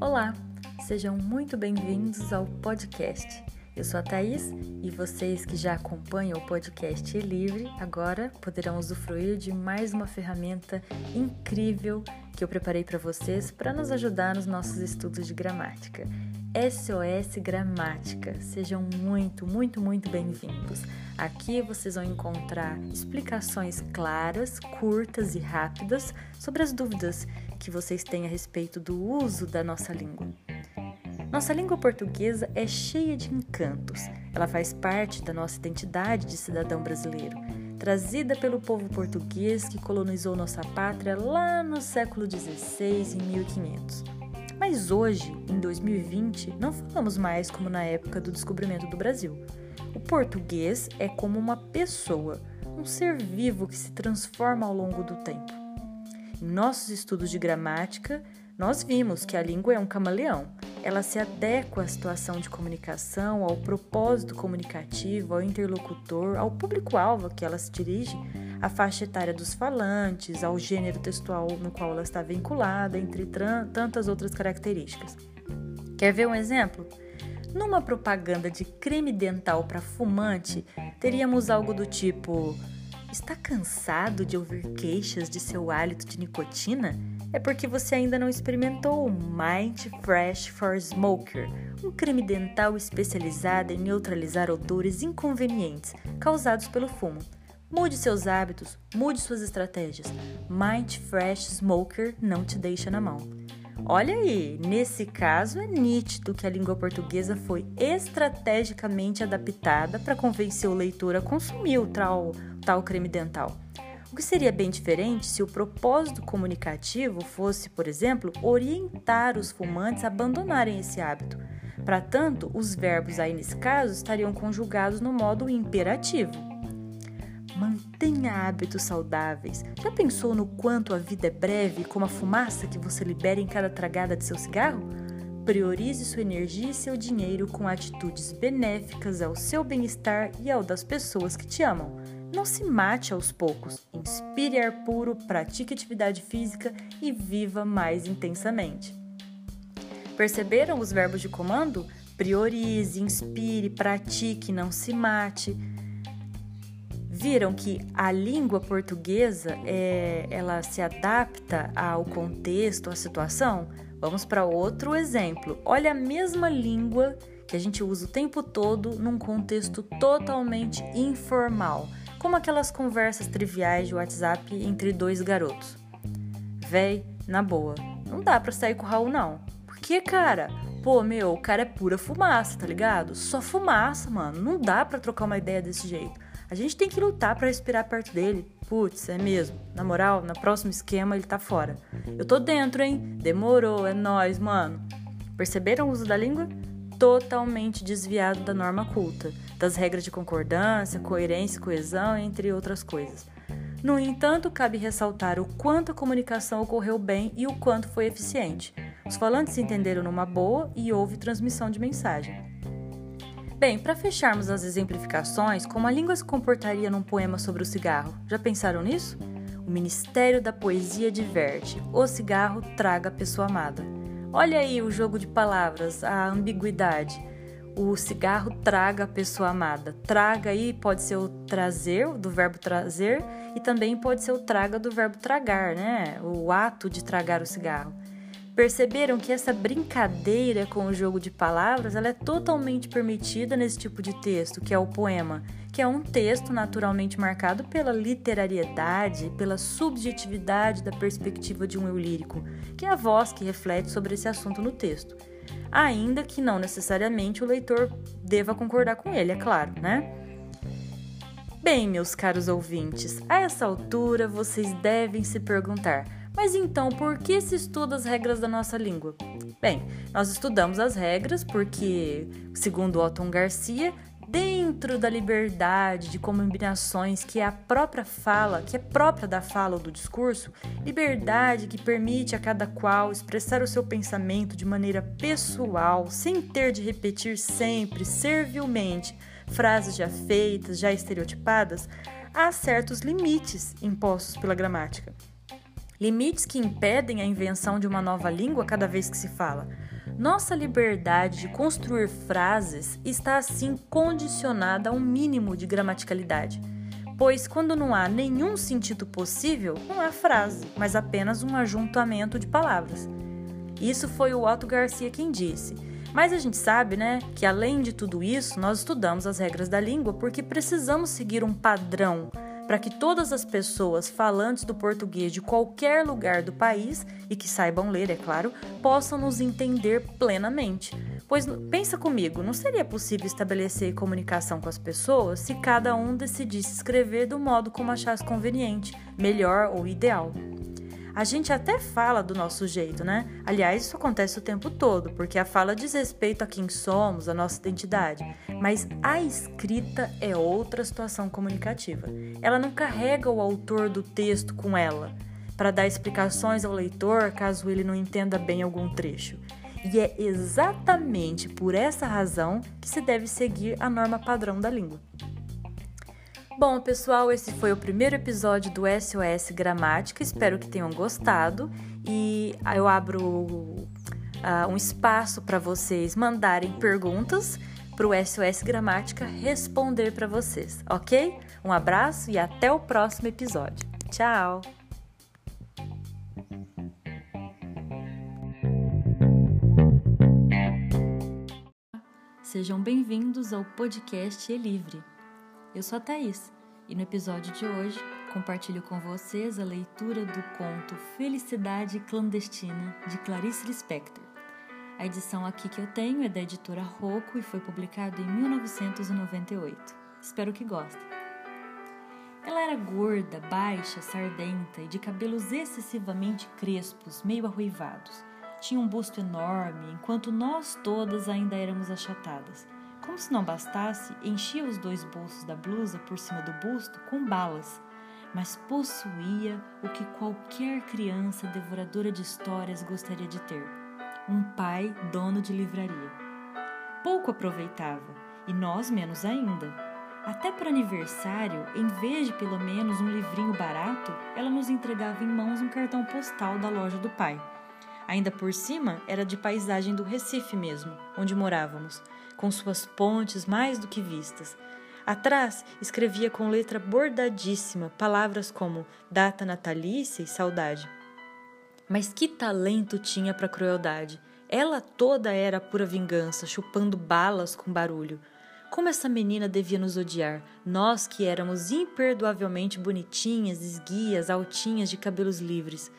Olá, sejam muito bem-vindos ao podcast. Eu sou a Thaís e vocês que já acompanham o podcast Livre agora poderão usufruir de mais uma ferramenta incrível que eu preparei para vocês para nos ajudar nos nossos estudos de gramática. SOS Gramática. Sejam muito, muito, muito bem-vindos. Aqui vocês vão encontrar explicações claras, curtas e rápidas sobre as dúvidas que vocês têm a respeito do uso da nossa língua. Nossa língua portuguesa é cheia de encantos. Ela faz parte da nossa identidade de cidadão brasileiro, trazida pelo povo português que colonizou nossa pátria lá no século XVI, em 1500. Mas hoje, em 2020, não falamos mais como na época do descobrimento do Brasil. O português é como uma pessoa, um ser vivo que se transforma ao longo do tempo. Em nossos estudos de gramática, nós vimos que a língua é um camaleão. Ela se adequa à situação de comunicação, ao propósito comunicativo, ao interlocutor, ao público-alvo a que ela se dirige a faixa etária dos falantes, ao gênero textual no qual ela está vinculada, entre tantas outras características. Quer ver um exemplo? Numa propaganda de creme dental para fumante, teríamos algo do tipo: Está cansado de ouvir queixas de seu hálito de nicotina? É porque você ainda não experimentou o Mind Fresh for Smoker, um creme dental especializado em neutralizar odores inconvenientes causados pelo fumo. Mude seus hábitos, mude suas estratégias. Mind Fresh Smoker não te deixa na mão. Olha aí, nesse caso é nítido que a língua portuguesa foi estrategicamente adaptada para convencer o leitor a consumir o tal, tal creme dental. O que seria bem diferente se o propósito comunicativo fosse, por exemplo, orientar os fumantes a abandonarem esse hábito. Para tanto, os verbos aí nesse caso estariam conjugados no modo imperativo. Mantenha hábitos saudáveis. Já pensou no quanto a vida é breve, como a fumaça que você libera em cada tragada de seu cigarro? Priorize sua energia e seu dinheiro com atitudes benéficas ao seu bem-estar e ao das pessoas que te amam. Não se mate aos poucos. Inspire ar puro, pratique atividade física e viva mais intensamente. Perceberam os verbos de comando? Priorize, inspire, pratique, não se mate viram que a língua portuguesa é, ela se adapta ao contexto, à situação? Vamos para outro exemplo. Olha a mesma língua que a gente usa o tempo todo num contexto totalmente informal, como aquelas conversas triviais de WhatsApp entre dois garotos. Véi, na boa, não dá pra sair com o Raul não. Porque, cara, pô, meu, o cara é pura fumaça, tá ligado? Só fumaça, mano. Não dá pra trocar uma ideia desse jeito. A gente tem que lutar para respirar perto dele. Putz, é mesmo. Na moral, no próximo esquema ele tá fora. Eu tô dentro, hein? Demorou, é nós, mano. Perceberam o uso da língua? Totalmente desviado da norma culta, das regras de concordância, coerência, coesão, entre outras coisas. No entanto, cabe ressaltar o quanto a comunicação ocorreu bem e o quanto foi eficiente. Os falantes se entenderam numa boa e houve transmissão de mensagem. Bem, para fecharmos as exemplificações, como a língua se comportaria num poema sobre o cigarro? Já pensaram nisso? O Ministério da Poesia diverte. O cigarro traga a pessoa amada. Olha aí o jogo de palavras, a ambiguidade. O cigarro traga a pessoa amada. Traga aí pode ser o trazer, do verbo trazer, e também pode ser o traga do verbo tragar, né? O ato de tragar o cigarro. Perceberam que essa brincadeira com o jogo de palavras ela é totalmente permitida nesse tipo de texto, que é o poema, que é um texto naturalmente marcado pela literariedade, pela subjetividade da perspectiva de um eu lírico, que é a voz que reflete sobre esse assunto no texto. Ainda que não necessariamente o leitor deva concordar com ele, é claro, né? Bem, meus caros ouvintes, a essa altura vocês devem se perguntar: mas então, por que se estuda as regras da nossa língua? Bem, nós estudamos as regras porque, segundo Otton Garcia, dentro da liberdade de combinações que é a própria fala, que é própria da fala ou do discurso, liberdade que permite a cada qual expressar o seu pensamento de maneira pessoal, sem ter de repetir sempre, servilmente, frases já feitas, já estereotipadas, há certos limites impostos pela gramática. Limites que impedem a invenção de uma nova língua cada vez que se fala. Nossa liberdade de construir frases está assim condicionada a um mínimo de gramaticalidade, pois quando não há nenhum sentido possível, não há frase, mas apenas um ajuntamento de palavras. Isso foi o Otto Garcia quem disse. Mas a gente sabe, né, que além de tudo isso, nós estudamos as regras da língua porque precisamos seguir um padrão para que todas as pessoas falantes do português de qualquer lugar do país e que saibam ler, é claro, possam nos entender plenamente. Pois pensa comigo, não seria possível estabelecer comunicação com as pessoas se cada um decidisse escrever do modo como achasse conveniente, melhor ou ideal. A gente até fala do nosso jeito, né? Aliás, isso acontece o tempo todo, porque a fala diz respeito a quem somos, a nossa identidade. Mas a escrita é outra situação comunicativa. Ela não carrega o autor do texto com ela para dar explicações ao leitor caso ele não entenda bem algum trecho. E é exatamente por essa razão que se deve seguir a norma padrão da língua. Bom, pessoal, esse foi o primeiro episódio do SOS Gramática. Espero que tenham gostado e eu abro uh, um espaço para vocês mandarem perguntas para o SOS Gramática responder para vocês, ok? Um abraço e até o próximo episódio. Tchau! Sejam bem-vindos ao podcast E Livre. Eu sou a Thaís e no episódio de hoje compartilho com vocês a leitura do conto Felicidade Clandestina de Clarice Lispector. A edição aqui que eu tenho é da editora Rocco e foi publicado em 1998. Espero que gostem. Ela era gorda, baixa, sardenta e de cabelos excessivamente crespos, meio arruivados. Tinha um busto enorme, enquanto nós todas ainda éramos achatadas como se não bastasse, enchia os dois bolsos da blusa por cima do busto com balas, mas possuía o que qualquer criança devoradora de histórias gostaria de ter: um pai dono de livraria. Pouco aproveitava, e nós menos ainda. Até para aniversário, em vez de pelo menos um livrinho barato, ela nos entregava em mãos um cartão postal da loja do pai. Ainda por cima, era de paisagem do Recife mesmo, onde morávamos com suas pontes mais do que vistas. Atrás escrevia com letra bordadíssima palavras como data natalícia e saudade. Mas que talento tinha para crueldade! Ela toda era pura vingança, chupando balas com barulho. Como essa menina devia nos odiar, nós que éramos imperdoavelmente bonitinhas, esguias, altinhas, de cabelos livres.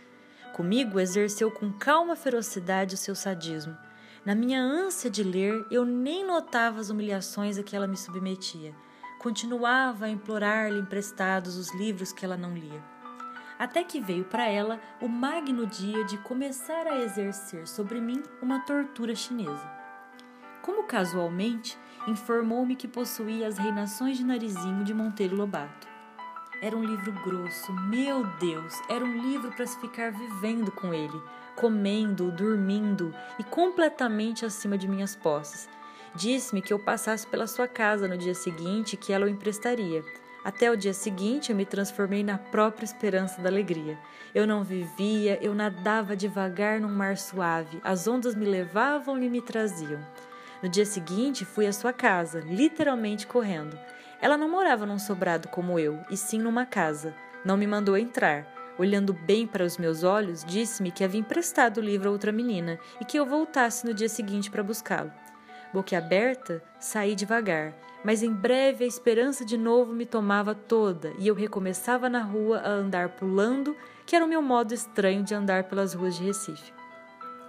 Comigo exerceu com calma ferocidade o seu sadismo. Na minha ânsia de ler, eu nem notava as humilhações a que ela me submetia. Continuava a implorar-lhe emprestados os livros que ela não lia. Até que veio para ela o magno dia de começar a exercer sobre mim uma tortura chinesa. Como casualmente, informou-me que possuía as reinações de narizinho de Monteiro Lobato. Era um livro grosso, meu Deus, era um livro para se ficar vivendo com ele, comendo, dormindo e completamente acima de minhas posses. Disse-me que eu passasse pela sua casa no dia seguinte que ela o emprestaria. Até o dia seguinte eu me transformei na própria esperança da alegria. Eu não vivia, eu nadava devagar num mar suave, as ondas me levavam e me traziam. No dia seguinte fui à sua casa, literalmente correndo. Ela não morava num sobrado como eu, e sim numa casa. Não me mandou entrar olhando bem para os meus olhos, disse-me que havia emprestado o livro a outra menina e que eu voltasse no dia seguinte para buscá-lo. Boquiaberta, saí devagar, mas em breve a esperança de novo me tomava toda e eu recomeçava na rua a andar pulando, que era o meu modo estranho de andar pelas ruas de Recife.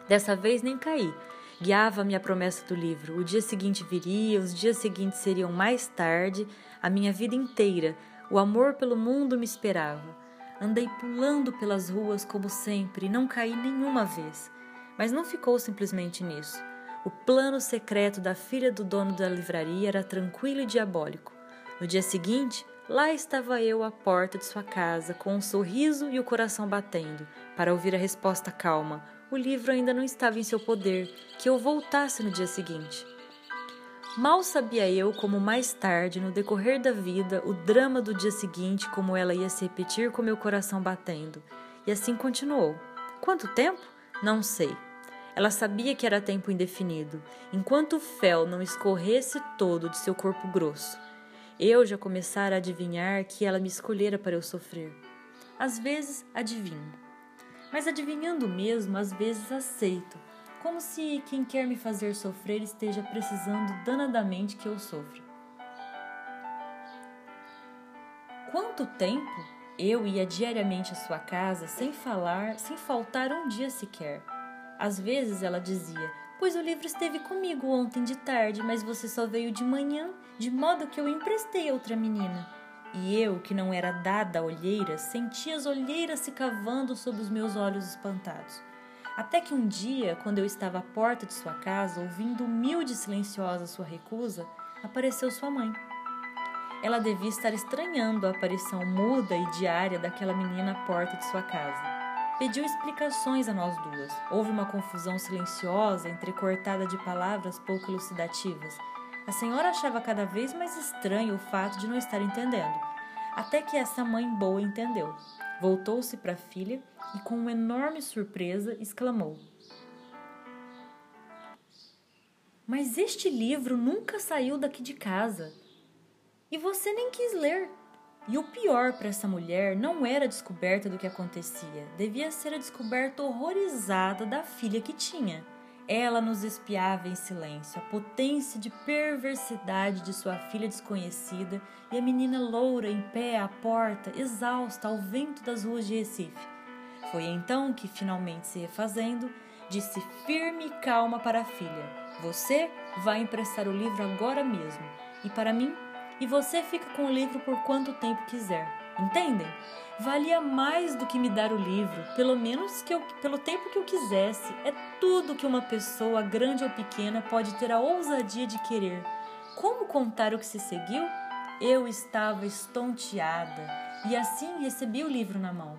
Dessa vez nem caí. Guiava-me a promessa do livro. O dia seguinte viria, os dias seguintes seriam mais tarde, a minha vida inteira. O amor pelo mundo me esperava. Andei pulando pelas ruas como sempre não caí nenhuma vez. Mas não ficou simplesmente nisso. O plano secreto da filha do dono da livraria era tranquilo e diabólico. No dia seguinte, lá estava eu à porta de sua casa, com um sorriso e o coração batendo, para ouvir a resposta calma. O livro ainda não estava em seu poder, que eu voltasse no dia seguinte. Mal sabia eu como mais tarde, no decorrer da vida, o drama do dia seguinte, como ela ia se repetir com meu coração batendo. E assim continuou. Quanto tempo? Não sei. Ela sabia que era tempo indefinido, enquanto o fel não escorresse todo de seu corpo grosso. Eu já começara a adivinhar que ela me escolhera para eu sofrer. Às vezes adivinho. Mas adivinhando mesmo, às vezes aceito, como se quem quer me fazer sofrer esteja precisando danadamente que eu sofra. Quanto tempo eu ia diariamente à sua casa sem falar, sem faltar um dia sequer. Às vezes ela dizia: Pois o livro esteve comigo ontem de tarde, mas você só veio de manhã, de modo que eu emprestei a outra menina. E eu, que não era dada a olheiras, sentia as olheiras se cavando sob os meus olhos espantados. Até que um dia, quando eu estava à porta de sua casa, ouvindo humilde e silenciosa sua recusa, apareceu sua mãe. Ela devia estar estranhando a aparição muda e diária daquela menina à porta de sua casa. Pediu explicações a nós duas. Houve uma confusão silenciosa, entrecortada de palavras pouco elucidativas. A senhora achava cada vez mais estranho o fato de não estar entendendo, até que essa mãe boa entendeu. Voltou-se para a filha e, com uma enorme surpresa, exclamou: Mas este livro nunca saiu daqui de casa. E você nem quis ler. E o pior para essa mulher não era a descoberta do que acontecia, devia ser a descoberta horrorizada da filha que tinha. Ela nos espiava em silêncio, a potência de perversidade de sua filha desconhecida e a menina loura em pé à porta, exausta ao vento das ruas de Recife. Foi então que, finalmente se refazendo, disse firme e calma para a filha: Você vai emprestar o livro agora mesmo, e para mim, e você fica com o livro por quanto tempo quiser. Entendem? Valia mais do que me dar o livro, pelo menos que eu, pelo tempo que eu quisesse. É tudo que uma pessoa, grande ou pequena, pode ter a ousadia de querer. Como contar o que se seguiu? Eu estava estonteada e assim recebi o livro na mão.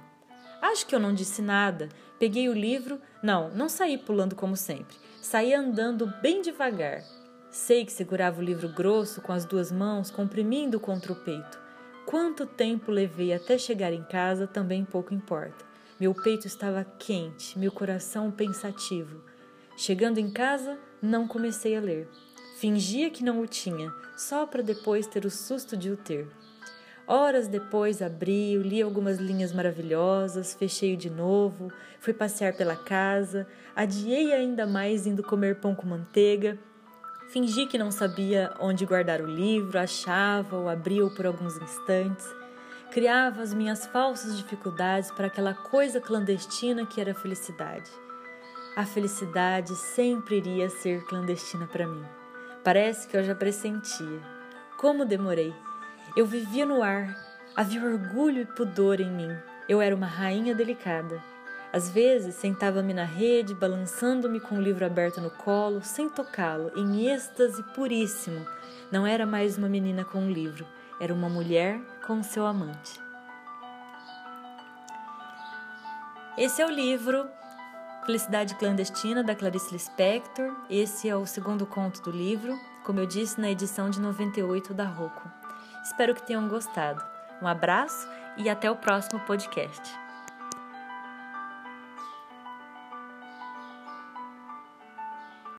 Acho que eu não disse nada. Peguei o livro. Não, não saí pulando como sempre. Saí andando bem devagar. Sei que segurava o livro grosso com as duas mãos, comprimindo contra o peito. Quanto tempo levei até chegar em casa também pouco importa. Meu peito estava quente, meu coração pensativo. Chegando em casa, não comecei a ler. Fingia que não o tinha, só para depois ter o susto de o ter. Horas depois abri, li algumas linhas maravilhosas, fechei-o de novo, fui passear pela casa, adiei ainda mais indo comer pão com manteiga Fingi que não sabia onde guardar o livro, achava-o, abria-o por alguns instantes. Criava as minhas falsas dificuldades para aquela coisa clandestina que era a felicidade. A felicidade sempre iria ser clandestina para mim. Parece que eu já pressentia. Como demorei! Eu vivia no ar, havia orgulho e pudor em mim. Eu era uma rainha delicada. Às vezes sentava-me na rede, balançando-me com o livro aberto no colo, sem tocá-lo, em êxtase puríssimo. Não era mais uma menina com um livro, era uma mulher com seu amante. Esse é o livro Felicidade Clandestina, da Clarice Lispector. Esse é o segundo conto do livro, como eu disse, na edição de 98 da Rocco. Espero que tenham gostado. Um abraço e até o próximo podcast.